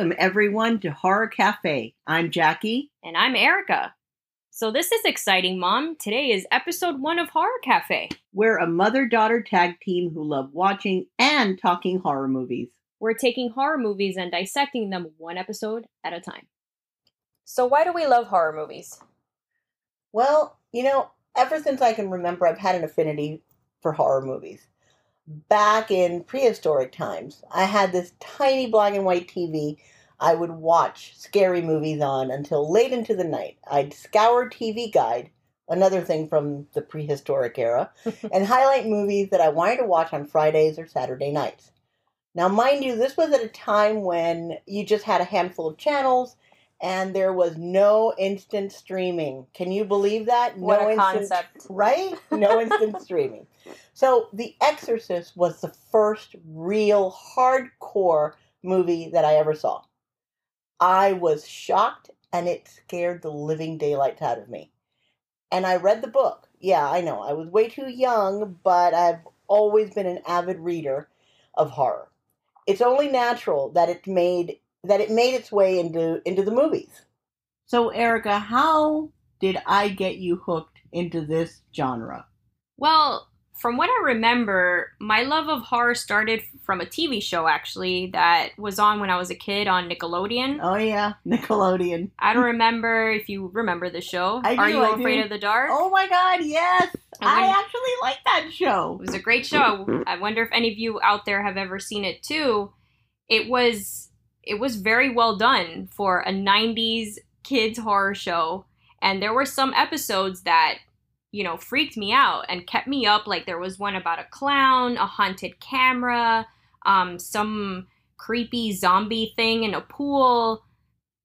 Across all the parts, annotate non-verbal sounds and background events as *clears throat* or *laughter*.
Welcome, everyone, to Horror Cafe. I'm Jackie. And I'm Eryka. So, this is exciting, Mom. Today is episode one of Horror Cafe. We're a mother daughter tag team who love watching and talking horror movies. We're taking horror movies and dissecting them one episode at a time. So, why do we love horror movies? Well, you know, ever since I can remember, I've had an affinity for horror movies. Back in prehistoric times, I had this tiny black and white TV I would watch scary movies on until late into the night. I'd scour TV Guide, another thing from the prehistoric era, *laughs* and highlight movies that I wanted to watch on Fridays or Saturday nights. Now, mind you, this was at a time when you just had a handful of channels and there was no instant streaming. Can you believe that? What no a instant, concept. Right? No *laughs* instant streaming. So, The Exorcist was the first real hardcore movie that I ever saw. I was shocked and it scared the living daylights out of me. And I read the book. Yeah, I know. I was way too young, but I've always been an avid reader of horror. It's only natural that it made that it made its way into into the movies. So, Eryka, how did I get you hooked into this genre? Well, from what I remember, my love of horror started from a TV show actually that was on when I was a kid on Nickelodeon. Oh, yeah, *laughs* Nickelodeon. I don't remember if you remember the show. I do, Are you I afraid do. of the dark? Oh my god, yes! And I actually like that show. It was a great show. I wonder if any of you out there have ever seen it too. It was it was very well done for a 90s kids horror show. And there were some episodes that you know freaked me out and kept me up. Like there was one about a clown, a haunted camera, um some creepy zombie thing in a pool,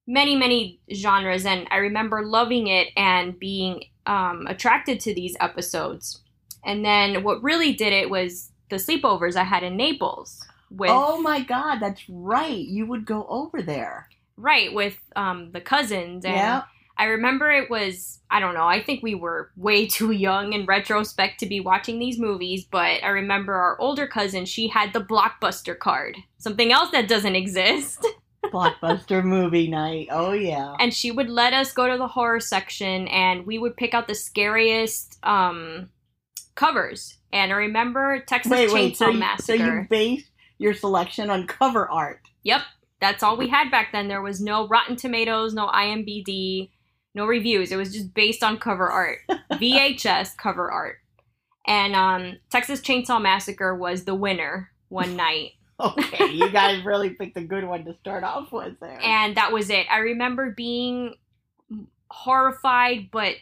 many many genres. And I remember loving it and being um attracted to these episodes. And then what really did it was the sleepovers I had in Naples with Oh my god, that's right. You would go over there. right with um, the cousins and Yeah. I remember it was I don't know I think we were way *laughs* too young in retrospect to be watching these movies but I remember our older cousin she had the blockbuster card something else that doesn't *laughs* exist Blockbuster movie night. Oh, yeah. and she would let us go to the horror section and we would pick out the scariest um, covers and I remember Texas Wait, Chainsaw wait. So you, so Massacre you based your selection on cover art. Yep, that's all we had back then. There was no Rotten Tomatoes, no IMBD, no reviews. It was just based on cover art, *laughs* VHS cover art. And um, Texas Chainsaw Massacre was the winner one *laughs* night, Okay, you *laughs* guys really picked a good one to start off with there. and that was it. I remember being horrified, but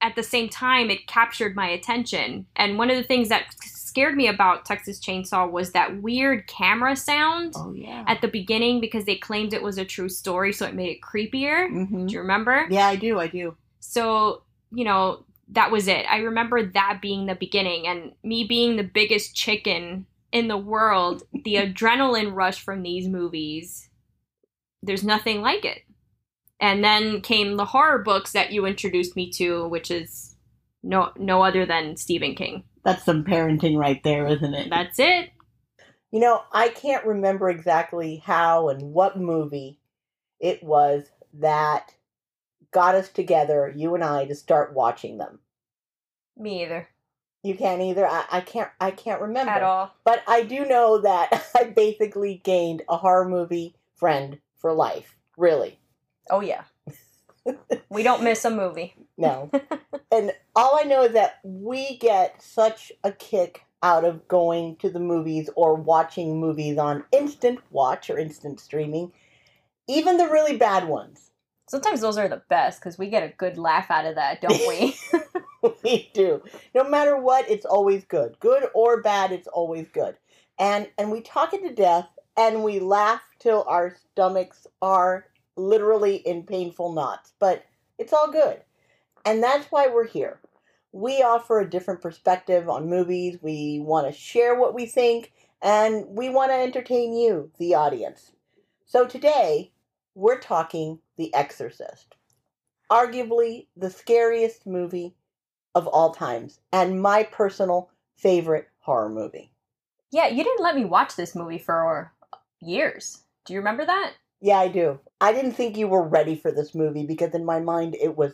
at the same time, it captured my attention. And one of the things that scared me about Texas Chainsaw was that weird camera sound. oh, yeah. At the beginning, because they claimed it was a true story, so it made it creepier. hmm Do you remember? Yeah, I do. I do. So, you know, that was it. I remember that being the beginning and me being the biggest chicken in the world, the *laughs* adrenaline rush from these movies, there's nothing like it. And then came the horror books that you introduced me to, which is no no other than Stephen King. That's some parenting right there, isn't it? That's it. You know, I can't remember exactly how and what movie it was that got us together, you and I, to start watching them. Me either. You can't either. I, I can't. I can't remember At all. But I do know that *laughs* I basically gained a horror movie friend for life. Really, Oh yeah. We don't miss a movie. no. *laughs* and all I know is that we get such a kick out of going to the movies or watching movies on instant watch or instant streaming, even the really bad ones. Sometimes those are the best because we get a good laugh out of that, don't we? *laughs* we do. No matter what, it's always good. Good or bad, it's always good. And and we talk it to death and we laugh till our stomachs are literally in painful knots. But it's all good. And that's why we're here. We offer a different perspective on movies. We want to share what we think and we want to entertain you, the audience. So today, we're talking The Exorcist. Arguably the scariest movie of all times, and my personal favorite horror movie. Yeah, you didn't let me watch this movie for years. Do you remember that? Yeah, I do. I didn't think you were ready for this movie because in my mind it was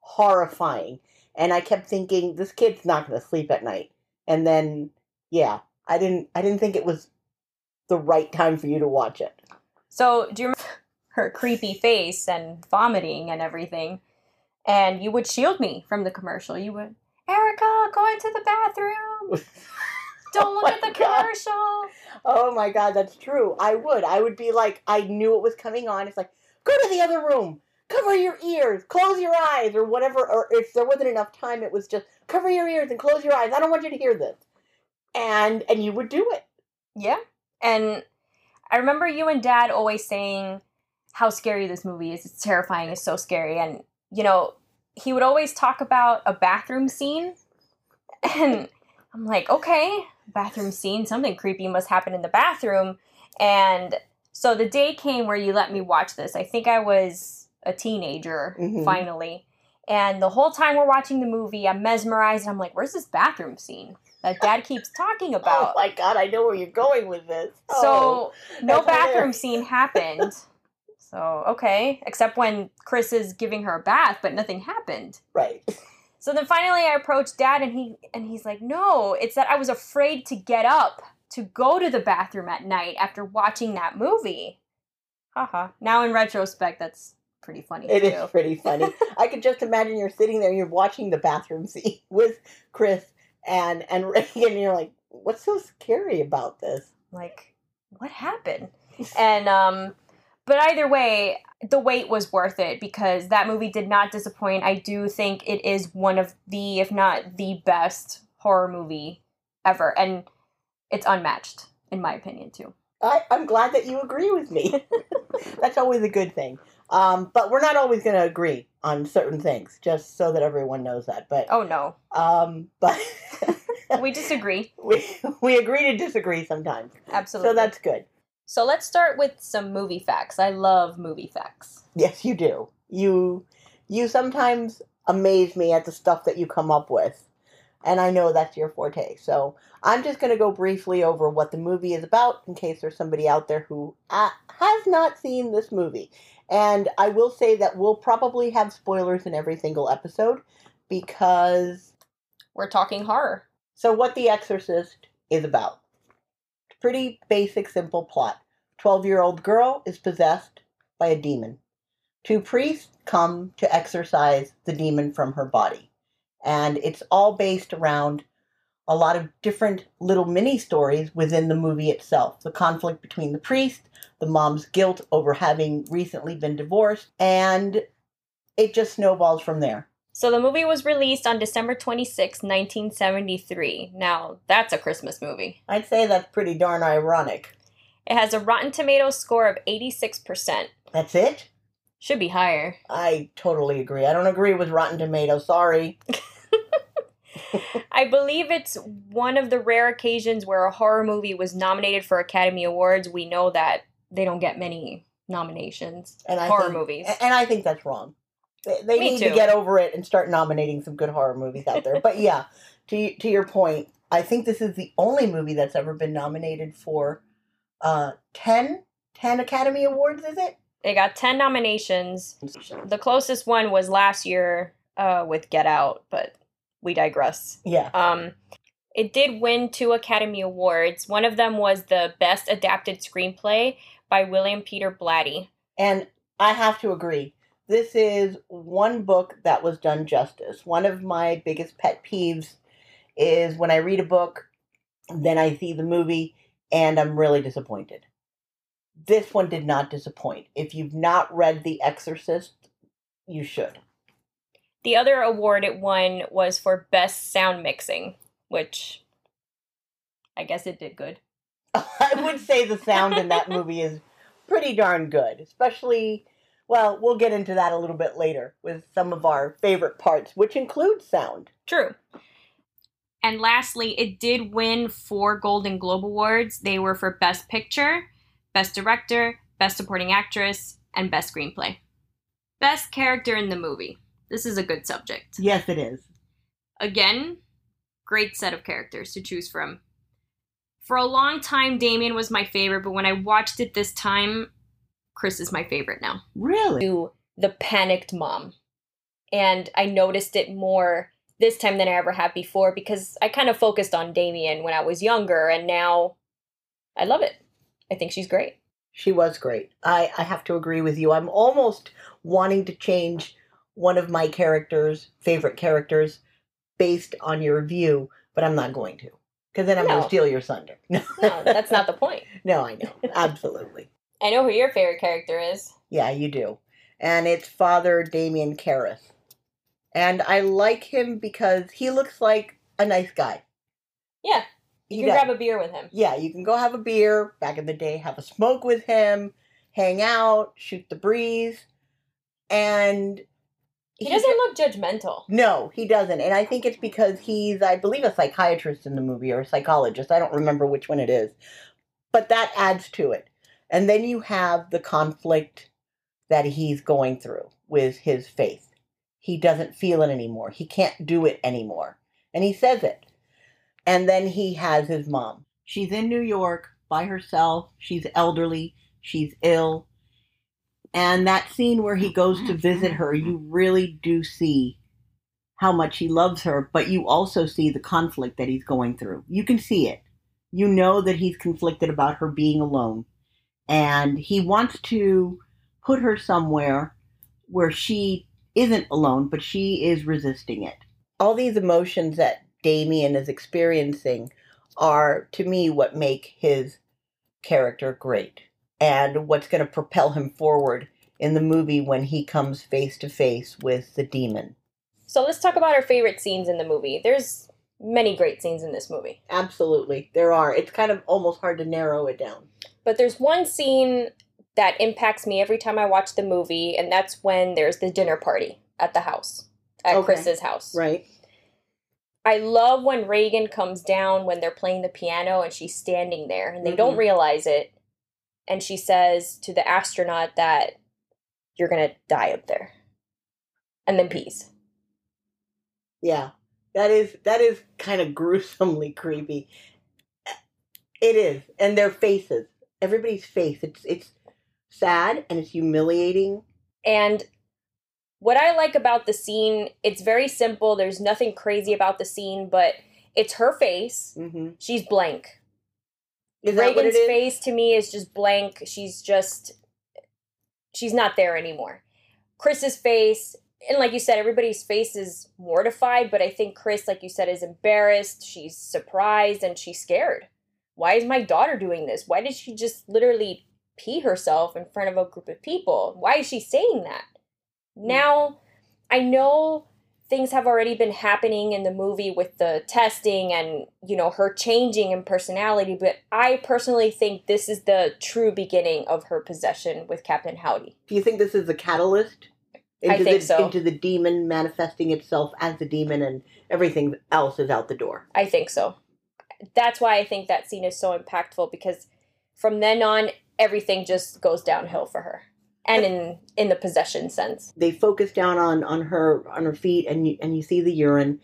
horrifying. And I kept thinking this kid's not going to sleep at night. And then yeah, I didn't I didn't think it was the right time for you to watch it. So, do you remember *laughs* her creepy face and vomiting and everything? And you would shield me from the commercial. You would, Eryka, go into the bathroom. *laughs* Don't look *laughs* Oh at the God. commercial. Oh my god, that's true. I would. I would be like, I knew it was coming on. It's like, go to the other room, cover your ears, close your eyes, or whatever. Or if there wasn't enough time, it was just cover your ears and close your eyes. I don't want you to hear this. And and you would do it. Yeah. And I remember you and dad always saying how scary this movie is. It's terrifying. It's so scary. And, you know, he would always talk about a bathroom scene. And I'm like, okay, bathroom scene. Something creepy must happen in the bathroom. And so the day came where you let me watch this. I think I was a teenager Mhm. finally. And the whole time we're watching the movie, I'm mesmerized. I'm like, where's this bathroom scene that dad keeps talking *laughs* about? Oh my god, I know where you're going with this. Oh, So no bathroom scene happened. so okay, except when Chris is giving her a bath, but nothing happened. right. So then finally I approached dad and he and he's like, "No, it's that I was afraid to get up to go to the bathroom at night after watching that movie." Haha. Now in retrospect, that's pretty funny It too. is pretty funny. *laughs* I could just imagine you're sitting there, you're watching the bathroom scene *laughs* with Chris and and Regan, and you're like, what's so scary about this? like what happened *laughs* and um but either way the wait was worth it because that movie did not disappoint i do think it is one of the if not the best horror movie ever and it's unmatched in my opinion too I, I'm glad that you agree with me. *laughs* That's always a good thing. Um, but we're not always going to agree on certain things, just so that everyone knows that. But oh no um, but *laughs* we disagree *laughs* we we agree to disagree sometimes, absolutely so that's good. So let's start with some movie facts i love movie facts Yes, you do. You you sometimes amaze me at the stuff that you come up with, and I know that's your forte. So I'm just going to go briefly over what the movie is about, in case there's somebody out there who uh, has not seen this movie. And I will say that we'll probably have spoilers in every single episode because we're talking horror so, what The Exorcist is about. Pretty basic, simple plot. 12 year old girl is possessed by a demon. Two priests come to exorcise the demon from her body. And it's all based around a lot of different little mini stories within the movie itself. The conflict between the priest, the mom's guilt over having recently been divorced, and it just snowballs from there. So the movie was released on december 26 1973 now that's a christmas movie I'd say that's pretty darn ironic. It has a Rotten Tomatoes score of 86%. That's it? Should be higher. I totally agree. I don't agree with Rotten Tomatoes. Sorry. *laughs* *laughs* I believe it's one of the rare occasions where a horror movie was nominated for Academy Awards. We know that they don't get many nominations. And I horror think, movies. And I think that's wrong. They, need too. to get over it and start nominating some good horror movies out there. but yeah, *laughs* to to your point, I think this is the only movie that's ever been nominated for uh 10, 10 Academy Awards, is it? They got 10 nominations. The closest one was last year uh, with Get Out, but we digress. Yeah. Um, it did win two Academy Awards. One of them was the Best Adapted Screenplay by William Peter Blatty. And I have to agree. This is one book that was done justice. One of my biggest pet peeves is when I read a book, then I see the movie, and I'm really disappointed. This one did not disappoint. If you've not read The Exorcist, you should. The other award it won was for Best Sound Mixing, which I guess it did good. *laughs* I would say the sound in that *laughs* movie is pretty darn good, especially. Well, we'll get into that a little bit later with some of our favorite parts, which include sound. True. And lastly, it did win four Golden Globe Awards. They were for Best Picture, Best Director, Best Supporting Actress, and best screenplay. Best character in the movie. This is a good subject. Yes, it is. Again, great set of characters to choose from. For a long time, Damien was my favorite, but when I watched it this time, Chris is my favorite now. Really? To the panicked mom. And I noticed it more this time than I ever have before because I kind of focused on Damien when I was younger, and now I love it. I think she's great. She was great. I, I have to agree with you. I'm almost wanting to change one of my characters, favorite characters, based on your view, but I'm not going to. Because then I'm going to steal your thunder. No, *laughs* No, that's not the point. No, I know. Absolutely. I know who your favorite character is. Yeah, you do. And it's Father Damien Karras. And I like him because he looks like a nice guy. Yeah, He you can grab a beer with him. yeah, you can go have a beer back in the day, have a smoke with him, hang out, shoot the breeze. And He doesn't look judgmental. No, he doesn't. And I think it's because he's, I believe, a psychiatrist in the movie or a psychologist. I don't remember which one it is. But that adds to it. And then you have the conflict that he's going through with his faith. He doesn't feel it anymore. He can't do it anymore. And he says it. And then he has his mom. She's in New York by herself. She's elderly. She's ill. And that scene where he goes to visit her, you really do see how much he loves her, but you also see the conflict that he's going through. You can see it. You know that he's conflicted about her being alone. And he wants to put her somewhere where she isn't alone, but she is resisting it. all these emotions that Damien is experiencing are, to me, what make his character great and what's going to propel him forward in the movie when he comes face to face with the demon. So let's talk about our favorite scenes in the movie. There's many great scenes in this movie. Absolutely, there are. It's kind of almost hard to narrow it down. But there's one scene that impacts me every time I watch the movie, and that's when there's the dinner party at the house, at Okay. Chris's house. Right? I love when Regan comes down when they're playing the piano and she's standing there and they don't Mhm. realize it. And she says to the astronaut that you're going to die up there. And then peace. Yeah, that is that is kind of gruesomely creepy. It is, and their faces, everybody's face. It's it's sad and it's humiliating. And what I like about the scene, it's very simple. There's nothing crazy about the scene, but it's her face. Mm-hmm. She's blank. Is that what Regan's face to me is just blank. She's just she's not there anymore. Chris's face, and like you said, everybody's face is mortified, but I think Chris, like you said, is embarrassed, she's surprised, and she's scared. Why is my daughter doing this? Why did she just literally pee herself in front of a group of people? Why is she saying that? Hmm. Now, I know things have already been happening in the movie with the testing and you know her changing in personality but i personally think this is the true beginning of her possession with captain howdy Do you think this is the catalyst? I think the, so. Into the demon manifesting itself as the demon, and everything else is out the door. i think so that's why i think that scene is so impactful because from then on everything just goes downhill for her and in in the possession sense They focus down on on her on her feet, and you and you see the urine,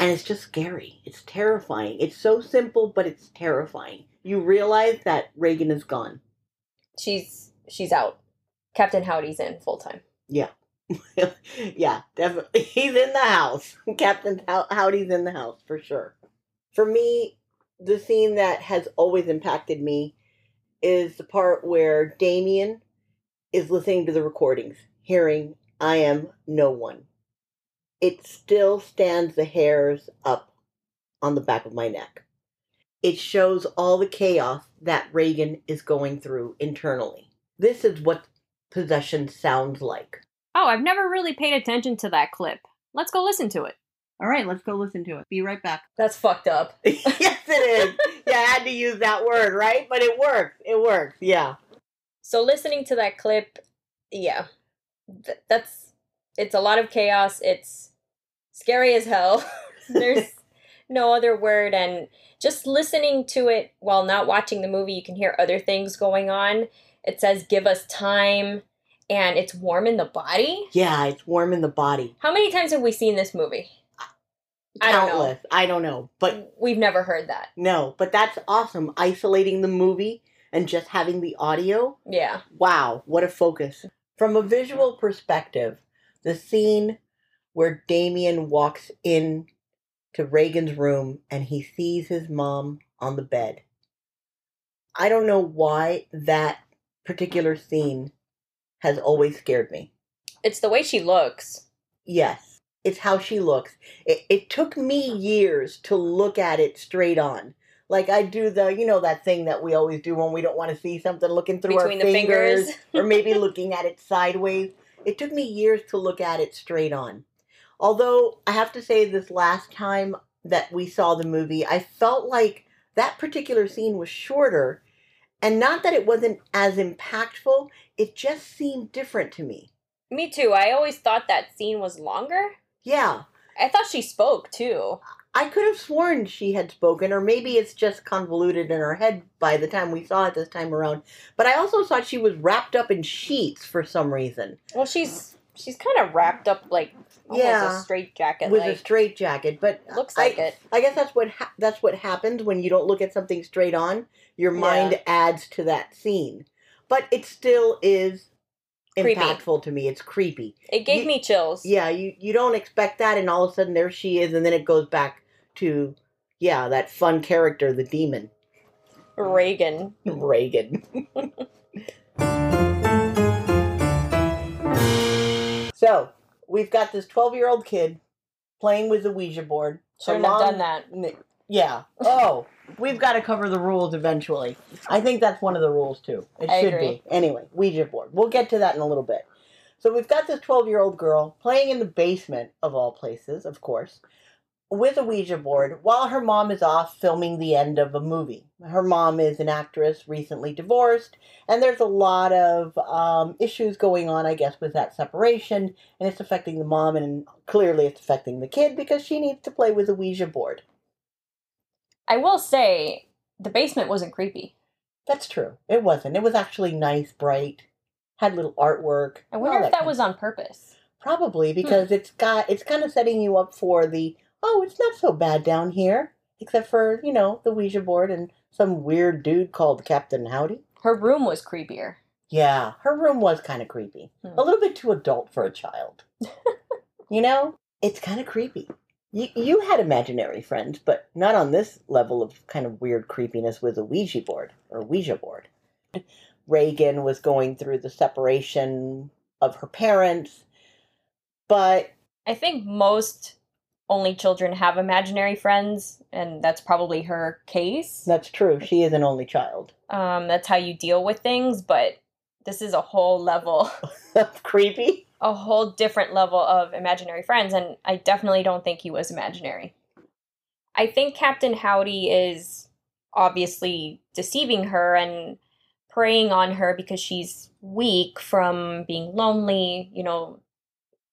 and it's just scary. It's terrifying. It's so simple, but it's terrifying. You realize that Regan is gone. she's she's out captain howdy's in full time yeah, *laughs* yeah definitely. *laughs* He's in the house. *laughs* Captain How- Howdy's in the house for sure. For me, the scene that has always impacted me is the part where Damien is listening to the recordings, hearing I am no one. It still stands the hairs up on the back of my neck. It shows all the chaos that Regan is going through internally. This is what possession sounds like. Oh, I've never really paid attention to that clip. Let's go listen to it. All right, let's go listen to it. Be right back. *laughs* that's fucked up *laughs* yes, it is. Yeah, I had to use that word, right? But it works. It works. Yeah. So listening to that clip, yeah, th- that's it's a lot of chaos. It's scary as hell. *laughs* There's no other word, and just listening to it while not watching the movie, you can hear other things going on. It says, give us time, and it's warm in the body. Yeah, it's warm in the body. How many times have we seen this movie? I don't know. I don't know. But We've never heard that. no, but that's awesome. Isolating the movie and just having the audio. Yeah. Wow, what a focus. From a visual perspective, the scene where Damien walks in to Regan's room and he sees his mom on the bed. I don't know why that particular scene has always scared me. It's the way she looks. Yes, it's how she looks. It, it took me years to look at it straight on. Like I do the, you know, that thing that we always do when we don't want to see something, looking through Between our the fingers, fingers. or maybe *laughs* looking at it sideways. It took me years to look at it straight on. Although I have to say, this last time that we saw the movie, I felt like that particular scene was shorter, and not that it wasn't as impactful. It just seemed different to me. Me too. I always thought that scene was longer. Yeah, I thought she spoke too. I could have sworn she had spoken, or maybe it's just convoluted in her head by the time we saw it this time around. But I also thought she was wrapped up in sheets for some reason. Well, she's she's kind of wrapped up like almost Yeah. a straight jacket. with a straight jacket, but looks I, like it. I guess that's what ha- that's what happens when you don't look at something straight on. Your mind Yeah. adds to that scene, but it still is Creepy. impactful to me. It's creepy. It gave you- me chills. Yeah, you you don't expect that, and all of a sudden there she is, and then it goes back to yeah that fun character, the demon Regan. *laughs* Regan. *laughs* so we've got this twelve-year-old kid playing with the Ouija board. Shouldn't have done that. Yeah. Oh, we've got to cover the rules eventually. I think that's one of the rules too. It I should agree. be. Anyway, Ouija board. We'll get to that in a little bit. So we've got this 12 year old girl playing in the basement of all places, of course, with a Ouija board while her mom is off filming the end of a movie. Her mom is an actress, recently divorced, and there's a lot of um, issues going on, I guess, with that separation, and it's affecting the mom, and clearly it's affecting the kid because she needs to play with a Ouija board. I will say the basement wasn't creepy. That's true. It wasn't. It was actually nice, bright, had little artwork. I wonder if that kind was on purpose. Probably because it's got it's kind of setting you up for the oh, it's not so bad down here, except for you know the Ouija board and some weird dude called Captain Howdy. Her room was creepier. Yeah, her room was kind of creepy, Hmm. a little bit too adult for a child. *laughs* you know, it's kind of creepy. You you had imaginary friends, but not on this level of kind of weird creepiness with a Ouija board or Ouija board. Regan was going through the separation of her parents, but I think most only children have imaginary friends, and that's probably her case. That's true. She is an only child. Um, that's how you deal with things, but this is a whole level, *laughs* of Creepy. A whole different level of imaginary friends, and I definitely don't think he was imaginary. I think Captain Howdy is obviously deceiving her and preying on her because she's weak from being lonely. You know,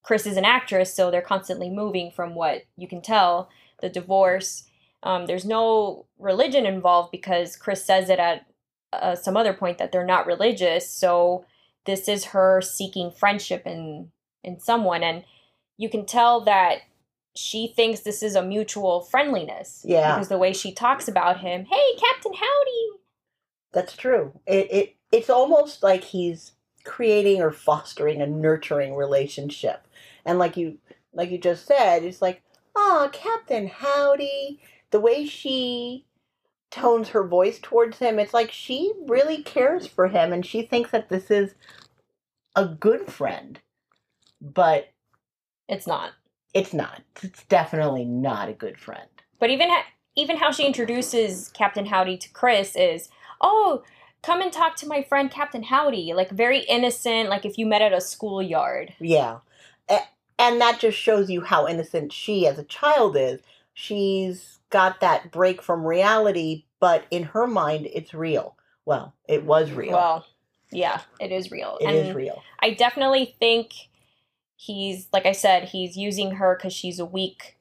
Chris is an actress, so they're constantly moving from what you can tell. The divorce. Um, there's no religion involved because Chris says it at uh, some other point that they're not religious. So this is her seeking friendship in in someone, and you can tell that she thinks this is a mutual friendliness. Yeah. Because the way she talks about him, hey, Captain Howdy. That's true. It it it's almost like he's creating or fostering a nurturing relationship. And like you like you just said, it's like, "Oh, Captain Howdy." The way she tones her voice towards him, it's like she really cares for him and she thinks that this is a good friend. But It's not. it's not. It's definitely not a good friend. But even ha- even how she introduces Captain Howdy to Chris is, oh, come and talk to my friend Captain Howdy. Like very innocent, like if you met at a schoolyard. Yeah. And that just shows you how innocent she as a child is. She's got that break from reality, but in her mind, it's real. Well, it was real. Well, yeah, it is real. It and is real. I definitely think he's, like I said, he's using her because she's a weak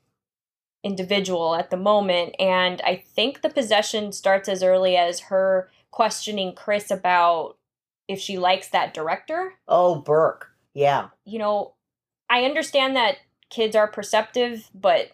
individual at the moment. And I think the possession starts as early as her questioning Chris about if she likes that director. Oh, Burke. Yeah. You know, I understand that kids are perceptive, but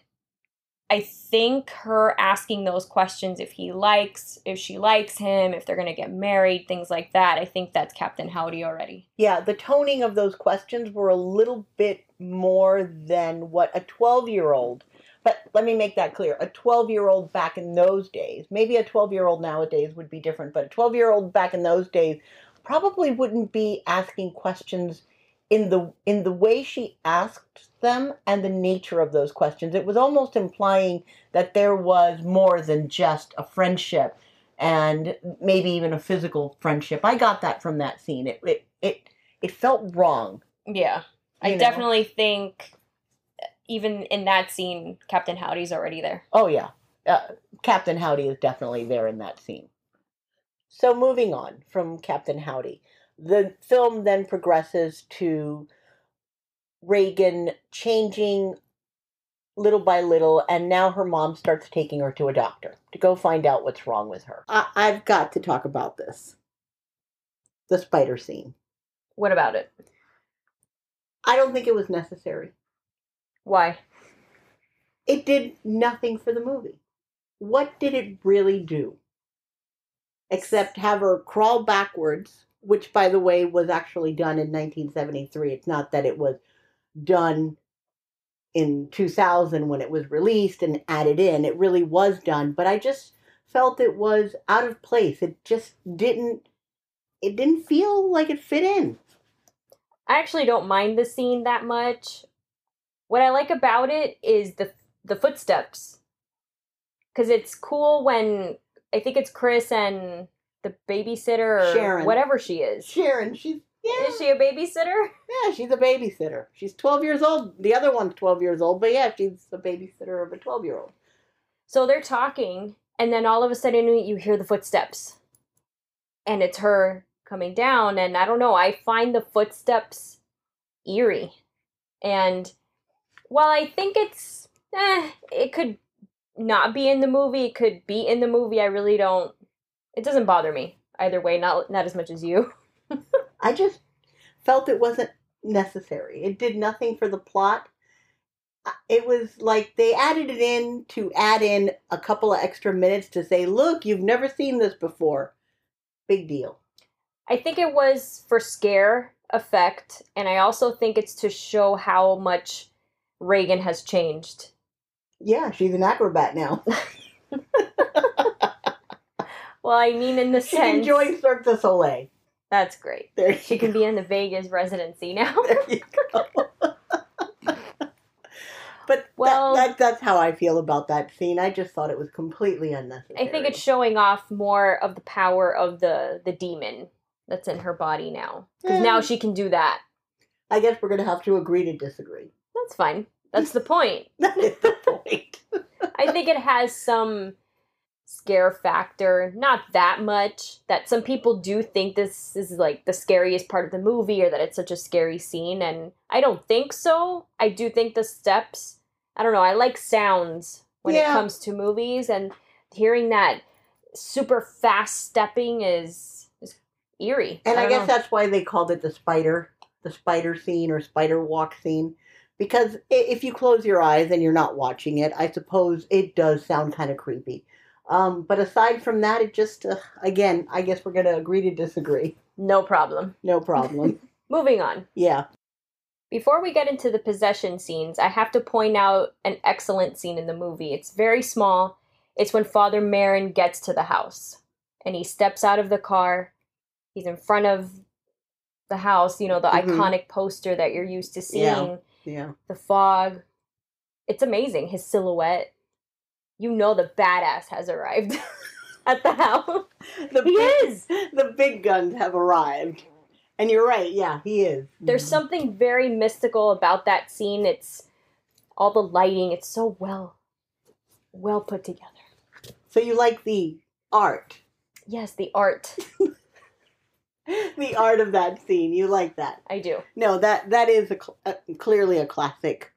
I think her asking those questions if he likes, if she likes him, if they're going to get married, things like that, I think that's Captain Howdy already. Yeah, the toning of those questions were a little bit more than what a 12 year old, but let me make that clear. A 12 year old back in those days, maybe a 12 year old nowadays would be different, but a 12 year old back in those days probably wouldn't be asking questions in the in the way she asked them and the nature of those questions. It was almost implying that there was more than just a friendship and maybe even a physical friendship. I got that from that scene. It it it, it felt wrong. Yeah. I know? definitely think even in that scene, Captain Howdy's already there. oh yeah. Uh, captain howdy is definitely there in that scene. So moving on from captain howdy. The film then progresses to Regan changing little by little, and now her mom starts taking her to a doctor to go find out what's wrong with her. I- I've got to talk about this the spider scene. What about it? I don't think it was necessary. Why? It did nothing for the movie. What did it really do? Except have her crawl backwards, which, by the way, was actually done in 1973. It's not that it was done in 2000 when it was released and added in. It really was done, but I just felt it was out of place. It just didn't it didn't feel like it fit in. I actually don't mind the scene that much. What I like about it is the the footsteps. Cuz it's cool when I think it's Chris and the babysitter or Sharon. whatever she is. Sharon, she's yeah, Is she a babysitter? yeah, she's a babysitter. She's 12 years old. The other one's 12 years old, but yeah, she's a babysitter of a 12 year old. So they're talking and then all of a sudden you hear the footsteps. And it's her coming down and I don't know, I find the footsteps eerie. And while I think it's eh, it could not be in the movie, it could be in the movie, I really don't it doesn't bother me either way, not not as much as you. *laughs* I just felt it wasn't necessary. It did nothing for the plot. It was like they added it in to add in a couple of extra minutes to say, look, you've never seen this before. Big deal. I think it was for scare effect, and I also think it's to show how much Regan has changed. Yeah, she's an acrobat now. *laughs* *laughs* Well, I mean, in the She sense join Cirque du Soleil. That's great. There She can go. be in the Vegas residency now. *laughs* There you go. *laughs* but Well- that, that, that's how I feel about that scene. I just thought it was completely unnecessary. I think it's showing off more of the power of the the demon that's in her body now. Because Yeah. now eh. she can do that. I guess we're going to have to agree to disagree. That's fine. That's the point. *laughs* That is the point. I think it has some scare factor, not that much. That some people do think this is like the scariest part of the movie or that it's such a scary scene, and I don't think so. I do think the steps, I don't know, I like sounds when it comes to movies, and hearing that super fast stepping is, is eerie. And I, don't guess know. that's why they called it the spider, the spider scene or spider walk scene. Because if you close your eyes and you're not watching it, I suppose it does sound kind of creepy. Um, but aside from that, it just, uh, again, I guess we're going to agree to disagree. no problem. No problem. *laughs* Moving on. yeah. Before we get into the possession scenes, I have to point out an excellent scene in the movie. It's very small. It's when Father Merrin gets to the house and he steps out of the car. He's in front of the house, you know, the Mhm. iconic poster that you're used to seeing, Yeah. Yeah. the fog. It's amazing, his silhouette. You know the badass has arrived *laughs* at the house. The He big, is. The big guns have arrived. And you're right. Yeah, he is. There's something very mystical about that scene. It's all the lighting, it's so well well put together. So you like the art, Yes, the art. *laughs* the art of that scene. You like that. I do. No, that that is a, a uh, clearly a classic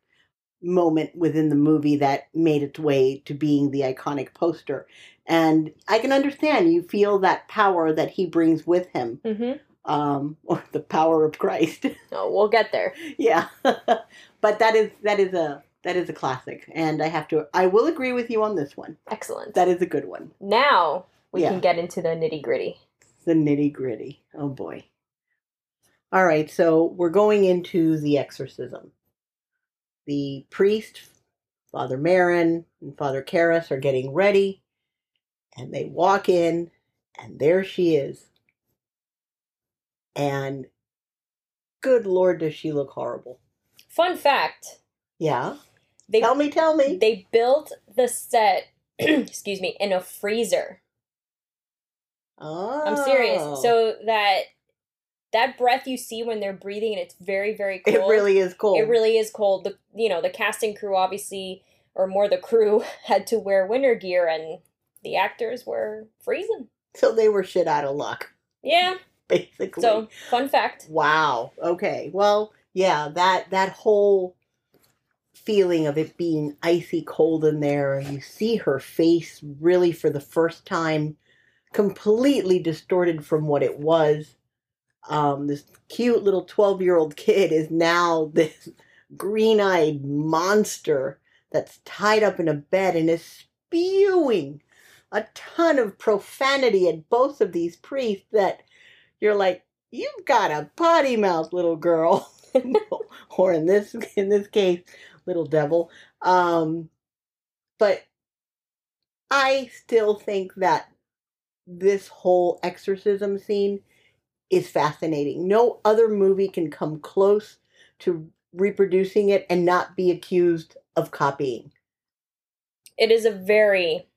moment within the movie that made its way to being the iconic poster. And I can understand you feel that power that he brings with him. hmm um, *laughs* or the power of Christ. *laughs* Oh, we'll get there. yeah, *laughs* but that is that is a that is a classic, and I have to I will agree with you on this one. Excellent. That is a good one. now we Yeah. can get into the nitty gritty. The nitty gritty. Oh boy. All right, so we're going into the exorcism. The priest, Father Merrin, and Father Karras are getting ready, and they walk in, and there she is. And good lord, does she look horrible. Fun fact: Yeah. they tell me, tell me. they built the set. *clears throat* excuse me, in a freezer. oh. I'm serious. So oh. that that breath you see when they're breathing and it's very very cold. it really is cold. It really is cold. The you know the casting crew obviously, or more the crew, *laughs* had to wear winter gear, and the actors were freezing. so they were shit out of luck, Yeah. basically. So fun fact. Wow. Okay. Well, yeah, that that whole feeling of it being icy cold in there you see her face really for the first time completely distorted from what it was. Um this cute little 12-year-old kid is now *laughs* this green-eyed monster that's tied up in a bed and is spewing a ton of profanity at both of these priests that you're like you've got a potty mouth little girl. *laughs* Or in this in this case little devil. Um but i still think that this whole exorcism scene is fascinating no other movie can come close to reproducing it and not be accused of copying It is a very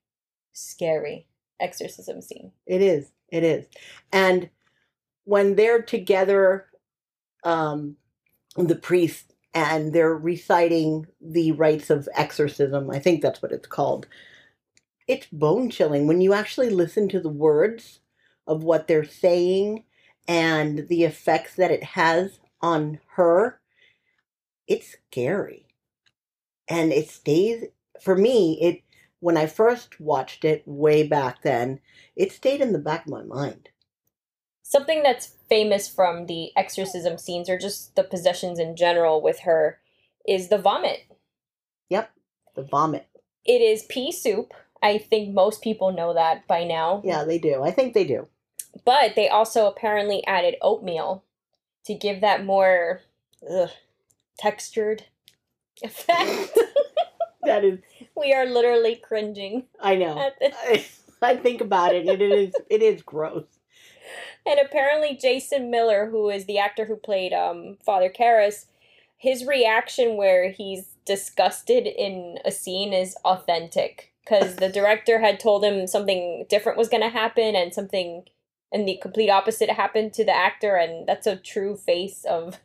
scary exorcism scene. It is. It is. And when they're together, um, the priest and they're reciting the rites of exorcism, I think that's what it's called. It's bone chilling when you actually listen to the words of what they're saying and the effects that it has on her. It's scary. And it stays, for me, it, when I first watched it way back then, it stayed in the back of my mind. Something that's famous from the exorcism scenes or just the possessions in general with her is the vomit. Yep, the vomit. It is pea soup. I think most people know that by now. Yeah, they do. I think they do. But they also apparently added oatmeal to give that more ugh, textured effect. *laughs* That is, *laughs* we are literally cringing I know. I, *laughs* I think about it, and it is, it is gross. And apparently, Jason Miller, who is the actor who played um, Father Karras, his reaction where he's disgusted in a scene is authentic because the director had told him something different was going to happen and something and the complete opposite happened to the actor and that's a true face of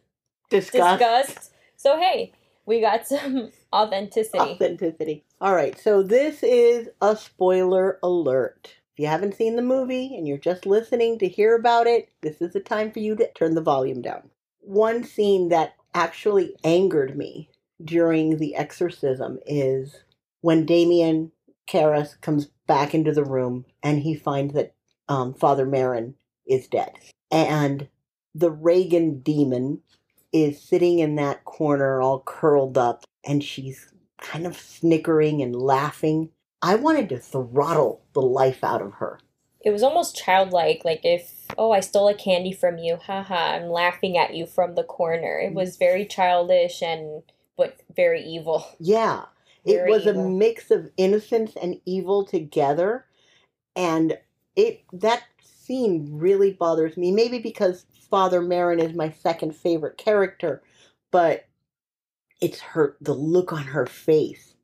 Disgust. disgust so hey we got some *laughs* authenticity Authenticity. All right, so this is a spoiler alert. If you haven't seen the movie and you're just listening to hear about it, this is the time for you to turn the volume down. One scene that actually angered me during the exorcism is when Damien Karras comes back into the room and he finds that um, Father Merrin is dead. And the Regan demon is sitting in that corner all curled up and she's kind of snickering and laughing. I wanted to throttle the life out of her. it was almost childlike like if oh i stole a candy from you haha i'm laughing at you from the corner it was very childish and but very evil Yeah. It Very was a mix of innocence and evil together. And it that scene really bothers me. Maybe because Father Merrin is my second favorite character, but it's her the look on her face.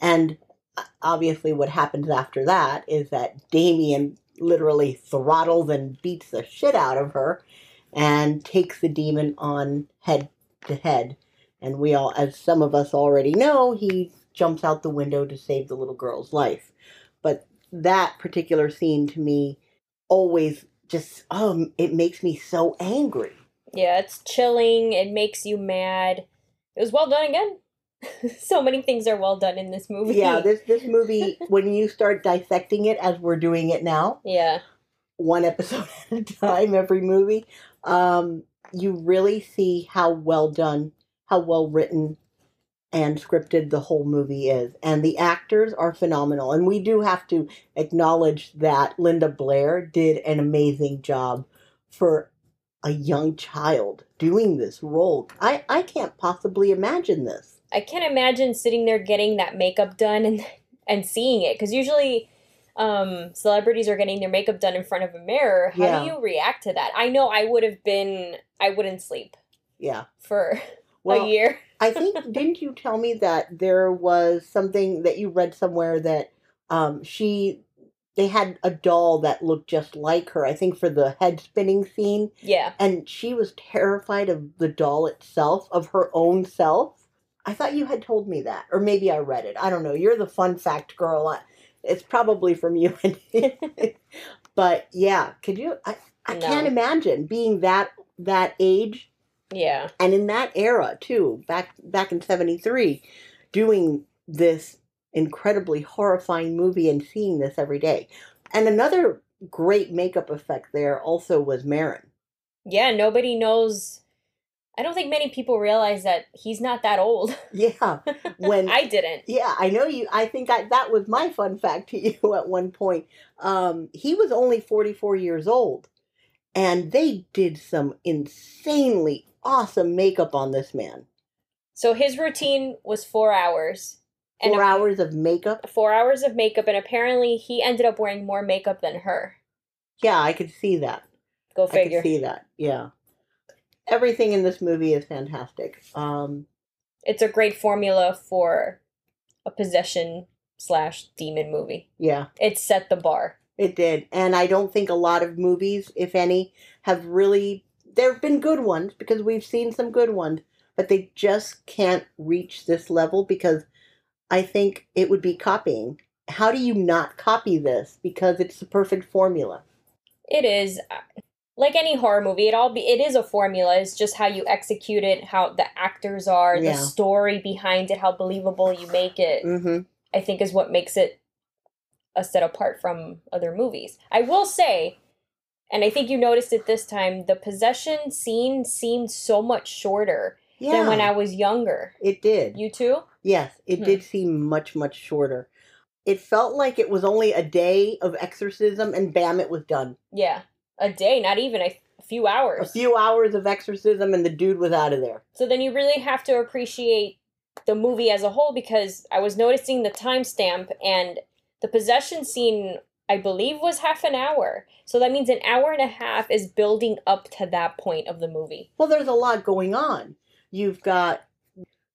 And uh, obviously what happens after that is that Damien literally throttles and beats the shit out of her and takes the demon on head to head. And we all, as some of us already know, he jumps out the window to save the little girl's life. That particular scene to me always just, oh, it makes me so angry. yeah it's chilling it makes you mad. It was well done again. *laughs* So many things are well done in this movie. Yeah, *laughs* this this movie, when you start dissecting it as we're doing it now, yeah. one episode *laughs* at a time, every movie, Um, you really see how well done, how well written and scripted the whole movie is. And the actors are phenomenal. And we do have to acknowledge that Linda Blair did an amazing job for a young child doing this role. I, I can't possibly imagine this. I can't imagine sitting there getting that makeup done and and seeing it because usually um, celebrities are getting their makeup done in front of a mirror. How Yeah. do you react to that? I know I would have been. I wouldn't sleep Yeah. for *laughs* Well, a year. I think *laughs* didn't you tell me that there was something that you read somewhere that um she they had a doll that looked just like her. I think for the head spinning scene Yeah. and she was terrified of the doll itself, of her own self. I thought you had told me that, or maybe I read it. I don't know. You're the fun fact girl. I, it's probably from you. *laughs* *laughs* but yeah, could you? I, I No. can't imagine being that that age Yeah. and in that era too. Back back in '73, doing this incredibly horrifying movie and seeing this every day. And another great makeup effect there also was Merrin. Yeah. Nobody knows. I don't think many people realize that he's not that old. *laughs* Yeah, when I didn't. yeah, I know you. I think I, that was my fun fact to *laughs* you at one point. Um, he was only 44 years old, and they did some insanely awesome makeup on this man. So his routine was four hours. And Four a- hours of makeup. Four hours of makeup, and apparently he ended up wearing more makeup than her. Yeah, I could see that. Go I figure. could see that. Yeah, everything in this movie is fantastic. Um, It's a great formula for a possession slash demon movie. yeah, It set the bar. It did. And I don't think a lot of movies, if any, have really. There have been good ones because we've seen some good ones, but they just can't reach this level because I think it would be copying. How do you not copy this? Because it's the perfect formula. It is like any horror movie. It all be it is a formula. It's just how you execute it, how the actors are, Yeah. the story behind it, how believable you make it. Mm-hmm. I think is what makes it a set apart from other movies. I will say, and I think you noticed it this time, the possession scene seemed so much shorter Yeah, than when I was younger. it did. You too? Yes, it Hmm. did seem much, much shorter. It felt like it was only a day of exorcism and bam, it was done. Yeah. A day, not even a, a few hours. A few hours of exorcism and the dude was out of there. So then you really have to appreciate the movie as a whole because I was noticing the timestamp and the possession scene, I believe, was half an hour. So that means an hour and a half is building up to that point of the movie. Well, there's a lot going on. You've got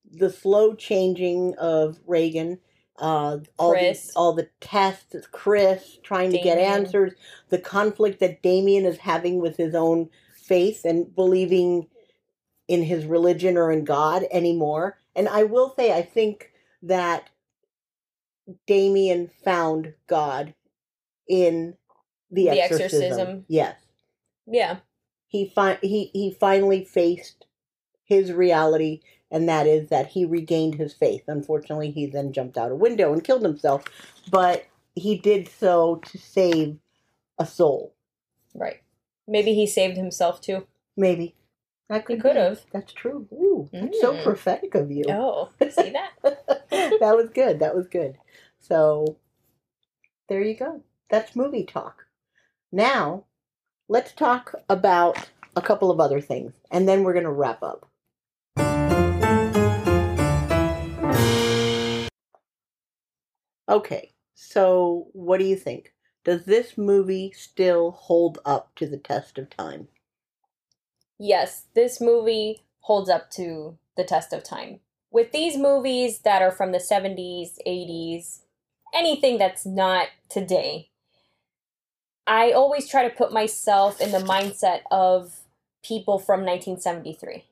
the slow changing of Regan, uh, all Chris. the all the tests, Chris trying to get answers, the conflict that Damien is having with his own faith and believing in his religion or in God anymore. And I will say, I think that Damien found God in the, The exorcism. exorcism. Yes Yeah. he fi- he he finally faced his reality and that is that he regained his faith unfortunately he then jumped out a window and killed himself but he did so to save a soul Right. Maybe he saved himself too. maybe that He could have. that's true ooh that's so Mm. prophetic of you Oh, see that? *laughs* that was good that was good so there you go that's movie talk now let's talk about a couple of other things and then we're going to wrap up Okay, so what do you think? Does this movie still hold up to the test of time? yes, this movie holds up to the test of time. With these movies that are from the 70s, 80s, anything that's not today, I always try to put myself in the mindset of people from 1973.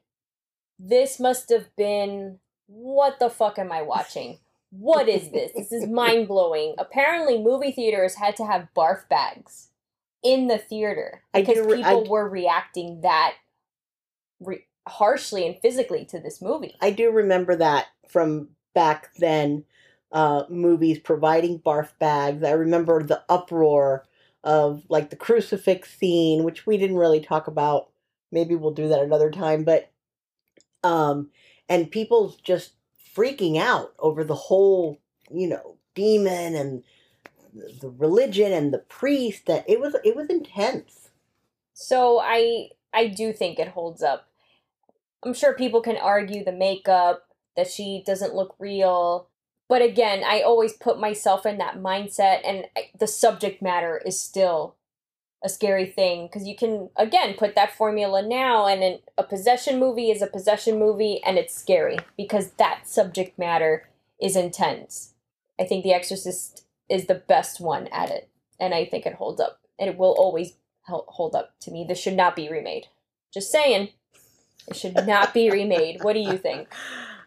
This must have been what the fuck am I watching? What is this? This is *laughs* mind blowing. Apparently, movie theaters had to have barf bags in the theater because re- people d- were reacting that re- harshly and physically to this movie. I do remember that from back then, uh, movies providing barf bags. I remember the uproar of like the crucifix scene, which we didn't really talk about maybe we'll do that another time. But um, and people's just freaking out over the whole, you know, demon and the religion and the priest. That it was it was intense. So I I do think it holds up. I'm sure people can argue the makeup that she doesn't look real. But again, I always put myself in that mindset, and the subject matter is still a scary thing because you can again put that formula now and a possession movie is a possession movie and it's scary because that subject matter is intense. I think the exorcist is the best one at it and i think it holds up and it will always hold up to me. This should not be remade. Just saying. It should not be remade. What do you think *laughs*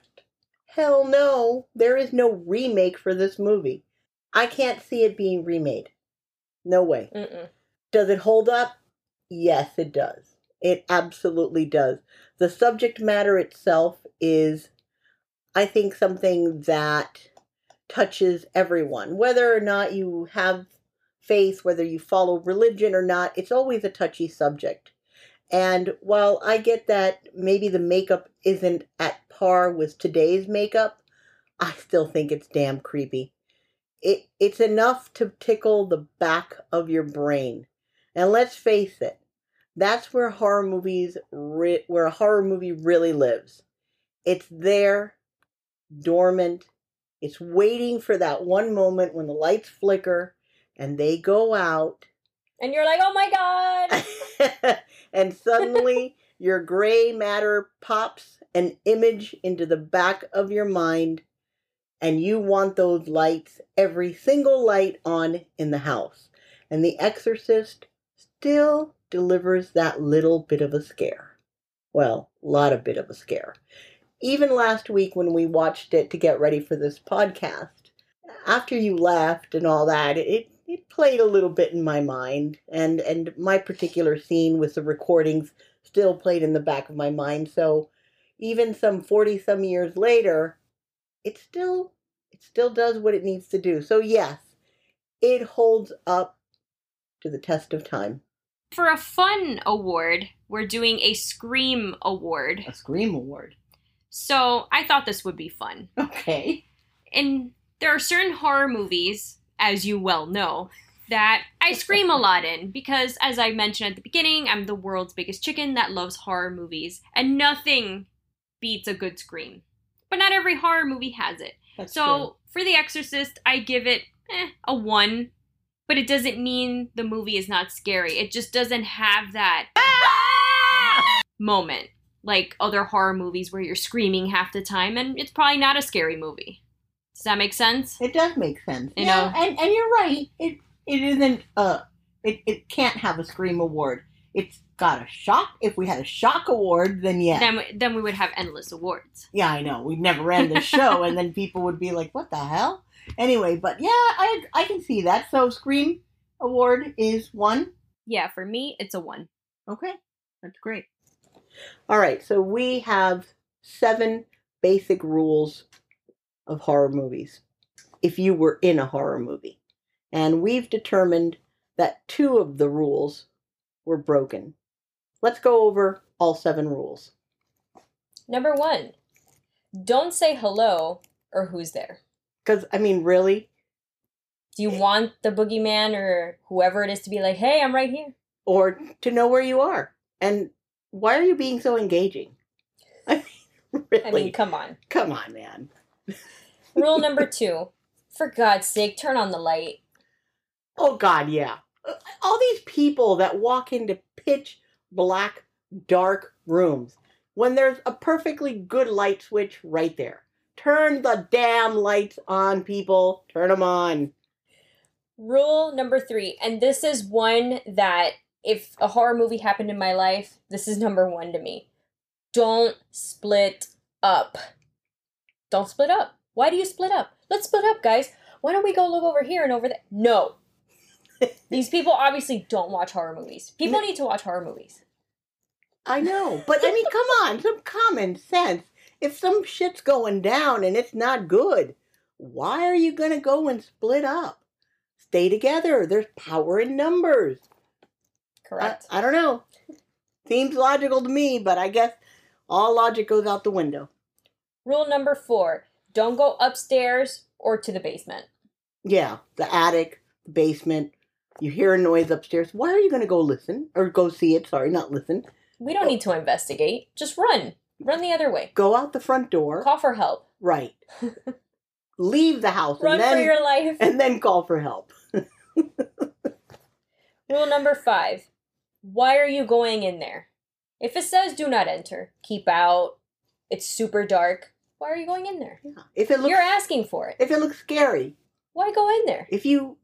hell no there is no remake for this movie i can't see it being remade no way Mm-mm. Does it hold up? Yes, it does. It absolutely does. The subject matter itself is, I think, something that touches everyone. Whether or not you have faith, whether you follow religion or not, it's always a touchy subject. And while I get that maybe the makeup isn't at par with today's makeup, I still think it's damn creepy. It it's enough to tickle the back of your brain. And let's face it, that's where horror movies re- where a horror movie really lives. It's there, dormant. It's waiting for that one moment when the lights flicker and they go out. And you're like, "Oh my god." *laughs* and suddenly your gray matter pops an image into the back of your mind and you want those lights, every single light on in the house. And The Exorcist still delivers that little bit of a scare. Well, a lot of bit of a scare. Even last week when we watched it to get ready for this podcast, after you left and all that, it it played a little bit in my mind and and my particular scene with the recordings still played in the back of my mind. So even some 40 some years later, it still it still does what it needs to do. So yes, it holds up to the test of time for a fun award, we're doing a Scream Award. A Scream Award. So I thought this would be fun. Okay. And there are certain horror movies, as you well know, that I scream a lot in because, as I mentioned at the beginning, I'm the world's biggest chicken that loves horror movies, and nothing beats a good scream. But not every horror movie has it. That's so true. for The Exorcist, I give it eh, a one but it doesn't mean the movie is not scary. It just doesn't have that *laughs* moment like other horror movies where you're screaming half the time and it's probably not a scary movie. Does that make sense? It does make sense. You yeah, know? and and you're right. It it isn't uh it, it can't have a scream award. It's got a shock. If we had a shock award, then yeah. Then then we would have endless awards. Yeah, I know. We'd never end the show and then people would be like, "What the hell?" Anyway, but yeah, I I can see that. So Scream Award is one. Yeah, for me, it's a one. Okay, that's great. All right, so we have seven basic rules of horror movies. If you were in a horror movie, and we've determined that two of the rules were broken. Let's go over all seven rules. Number one, don't say hello or who's there. Because, I mean, really? Do you want the boogeyman or whoever it is to be like, hey, I'm right here? Or to know where you are. And why are you being so engaging? *laughs* I mean, really? I mean, come on. Come on, man. Rule number two for God's sake, turn on the light. Oh, God, yeah. Uh, All these people that walk into pitch black, dark rooms when there's a perfectly good light switch right there. Turn the damn lights on, people. Turn them on. Rule number three, and this is one that if a horror movie happened in my life, this is number one to me. Don't split up. Don't split up. Why do you split up? Let's split up, guys. Why don't we go look over here and over there? No. *laughs* These people obviously don't watch horror movies. People need to watch horror movies. I know, but I mean, come on, some common sense. If some shit's going down and it's not good, why are you gonna go and split up? Stay together. There's power in numbers. Correct. I, I don't know. Seems logical to me, but I guess all logic goes out the window. Rule number four don't go upstairs or to the basement. Yeah, the attic, the basement. You hear a noise upstairs. Why are you going to go listen or go see it? Sorry, not listen. We don't need to investigate. Just run. Run the other way. Go out the front door. Call for help. Right. *laughs* Leave the house Run and then for your life. and then call for help. *laughs* Rule number five why are you going in there? If it says do not enter, keep out, it's super dark, why are you going in there? If it looks You're asking for it. if it looks scary, Why go in there? if you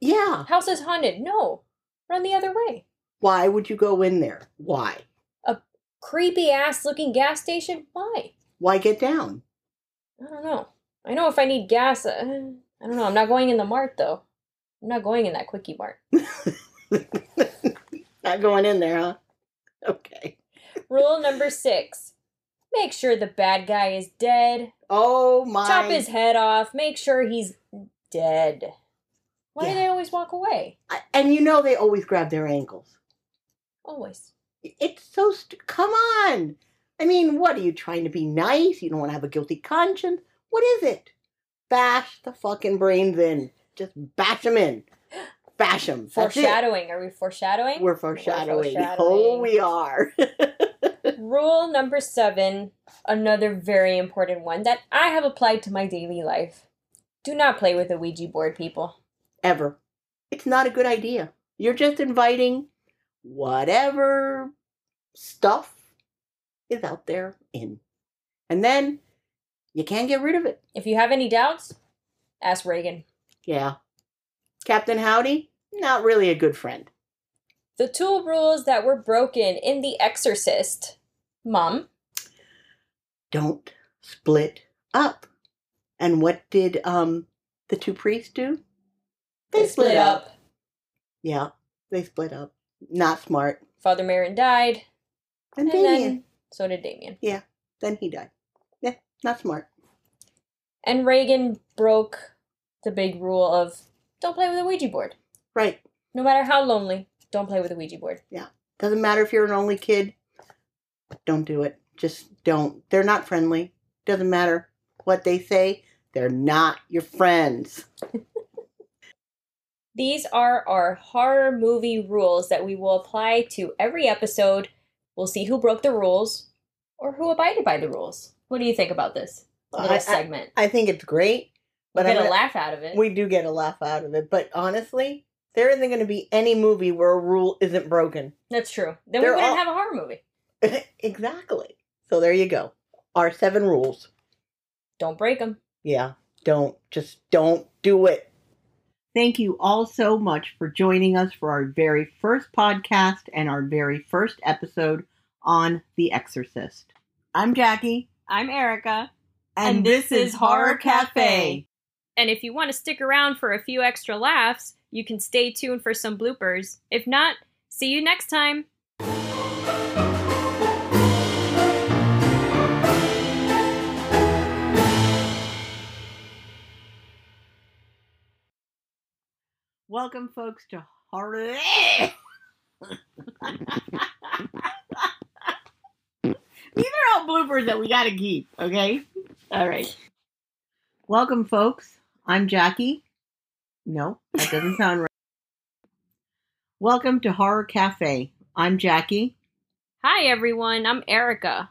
yeah, House is haunted. No. Run the other way. why would you go in there? Why? A creepy ass looking gas station? Why? Why get down? I don't know. I know if I need gas, uh, I don't know. I'm not going in the mart though. I'm not going in that quickie mart. *laughs* Not going in there, huh? Okay. Rule number six make sure the bad guy is dead. Oh my Chop his head off. Make sure he's dead. Why do they always walk away? I- And you know they always grab their ankles. Always. It's so st- come on. I mean, what are you trying to be nice? You don't want to have a guilty conscience. What is it? Bash the fucking brains in. Just bash them in. Bash them. Foreshadowing. Are we foreshadowing? We're foreshadowing. foreshadowing. *laughs* Oh, we are. *laughs* Rule number seven, another very important one that I have applied to my daily life. Do not play with a Ouija board, people. Ever. It's not a good idea. You're just inviting whatever stuff is out there in. And then you can't get rid of it. If you have any doubts, ask Regan. Yeah. Captain Howdy, not really a good friend. The two rules that were broken in The Exorcist. Mom, Don't split up. And what did um the two priests do? They split up. Yeah, they split up. Not smart. Father Merrin died, And, and Damien. then so did Damien. Yeah. Then he died. Yeah, not smart. And Regan broke the big rule of don't play with a Ouija board. Right. No matter how lonely, don't play with a Ouija board. Yeah. Doesn't matter if you're an only kid. Don't do it. Just don't. They're not friendly. Doesn't matter what they say. They're not your friends. *laughs* These are our horror movie rules that we will apply to every episode. We'll see who broke the rules or who abided by the rules. What do you think about this little I- I- segment? I think it's great, but I'm get a gonna- laugh out of it. we do get a laugh out of it. But honestly, there isn't going to be any movie where a rule isn't broken. That's true. Then They're we wouldn't all- have a horror movie. *laughs* exactly. So there you go. Our seven rules. Don't break them. Yeah. Don't. Just don't do it. Thank you all so much for joining us for our very first podcast and our very first episode on The Exorcist. I'm Jackie, I'm Eryka. and, And this, this is Horror Cafe. And if you want to stick around for a few extra laughs, you can stay tuned for some bloopers. If not, see you next time. Welcome, folks, to Horror. These are all bloopers that we got to keep, okay? All right. Welcome, folks. I'm Jackie. No, that doesn't sound right. Welcome to Horror Cafe. I'm Jackie. Hi, everyone. I'm Eryka.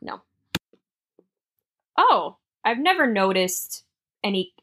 No. Oh, I've never noticed any